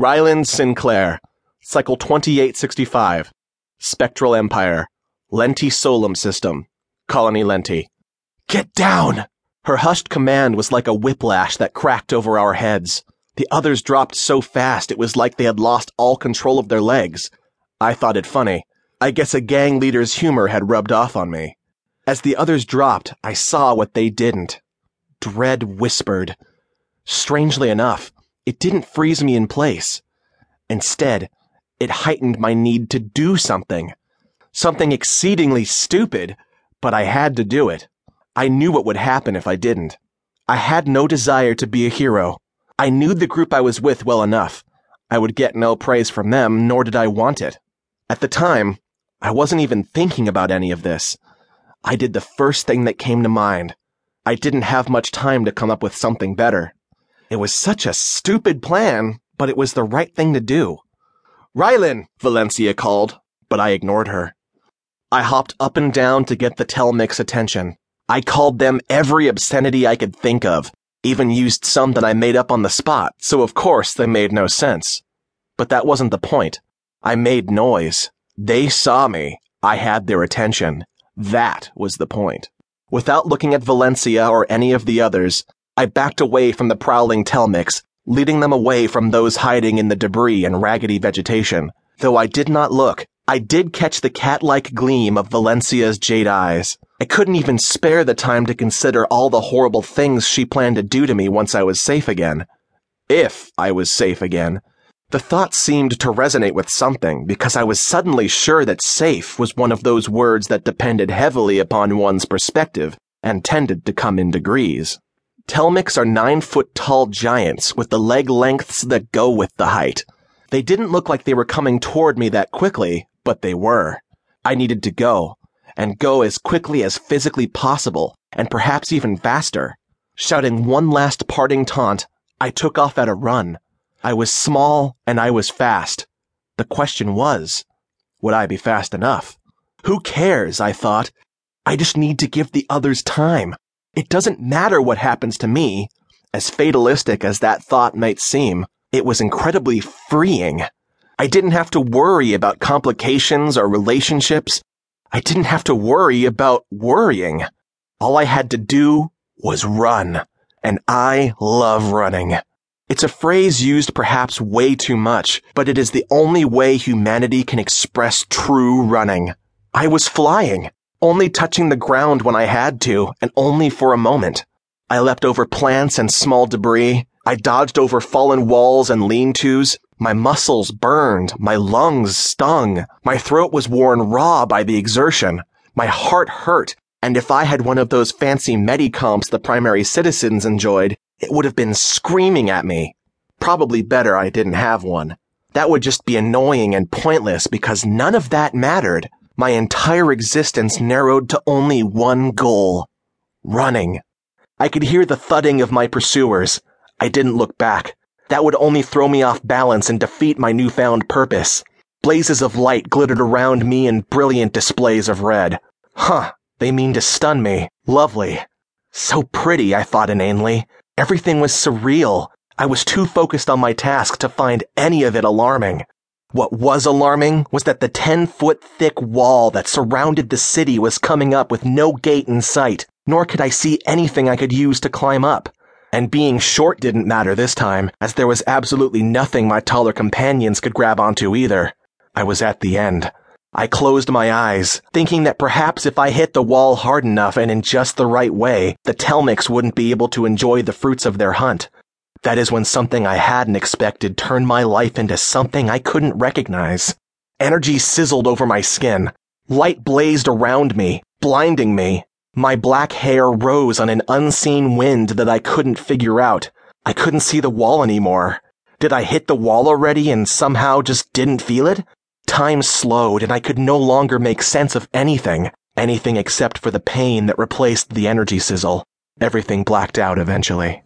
Rylynn Sinclair, Cycle 2865, Spectral Empire, Lenti Solum System, Colony Lenti. Get down! Her hushed command was like a whiplash that cracked over our heads. The others dropped so fast it was like they had lost all control of their legs. I thought it funny. I guess a gang leader's humor had rubbed off on me. As the others dropped, I saw what they didn't. Dread whispered. Strangely enough, it didn't freeze me in place. Instead, it heightened my need to do something. Something exceedingly stupid, but I had to do it. I knew what would happen if I didn't. I had no desire to be a hero. I knew the group I was with well enough. I would get no praise from them, nor did I want it. At the time, I wasn't even thinking about any of this. I did the first thing that came to mind. I didn't have much time to come up with something better. It was such a stupid plan, but it was the right thing to do. Rylynn, Valencia called, but I ignored her. I hopped up and down to get the Telmicks attention. I called them every obscenity I could think of, even used some that I made up on the spot, so of course they made no sense. But that wasn't the point. I made noise. They saw me. I had their attention. That was the point. Without looking at Valencia or any of the others, I backed away from the prowling Telmicks, leading them away from those hiding in the debris and raggedy vegetation. Though I did not look, I did catch the cat-like gleam of Valencia's jade eyes. I couldn't even spare the time to consider all the horrible things she planned to do to me once I was safe again. If I was safe again. The thought seemed to resonate with something because I was suddenly sure that safe was one of those words that depended heavily upon one's perspective and tended to come in degrees. Telmicks are nine foot tall giants with the leg lengths that go with the height. They didn't look like they were coming toward me that quickly, but they were. I needed to go and go as quickly as physically possible, and perhaps even faster. Shouting one last parting taunt, I took off at a run. I was small and I was fast. The question was, would I be fast enough? Who cares, I thought. I just need to give the others time. It doesn't matter what happens to me. As fatalistic as that thought might seem, it was incredibly freeing. I didn't have to worry about complications or relationships. I didn't have to worry about worrying. All I had to do was run. And I love running. It's a phrase used perhaps way too much, but it is the only way humanity can express true running. I was flying, only touching the ground when I had to, and only for a moment. I leapt over plants and small debris. I dodged over fallen walls and lean-tos. My muscles burned, my lungs stung, my throat was worn raw by the exertion, my heart hurt, and if I had one of those fancy medicomps the primary citizens enjoyed, it would have been screaming at me. Probably better I didn't have one. That would just be annoying and pointless because none of that mattered. My entire existence narrowed to only one goal. Running. I could hear the thudding of my pursuers. I didn't look back. That would only throw me off balance and defeat my newfound purpose. Blazes of light glittered around me in brilliant displays of red. Huh, they mean to stun me. Lovely. So pretty, I thought inanely. Everything was surreal. I was too focused on my task to find any of it alarming. What was alarming was that the 10 foot thick wall that surrounded the city was coming up with no gate in sight, nor could I see anything I could use to climb up. And being short didn't matter this time, as there was absolutely nothing my taller companions could grab onto either. I was at the end. I closed my eyes, thinking that perhaps if I hit the wall hard enough and in just the right way, the Telmicks wouldn't be able to enjoy the fruits of their hunt. That is when something I hadn't expected turned my life into something I couldn't recognize. Energy sizzled over my skin. Light blazed around me, blinding me, my black hair rose on an unseen wind that I couldn't figure out. I couldn't see the wall anymore. Did I hit the wall already and somehow just didn't feel it? Time slowed and I could no longer make sense of anything. Anything except for the pain that replaced the energy sizzle. Everything blacked out eventually.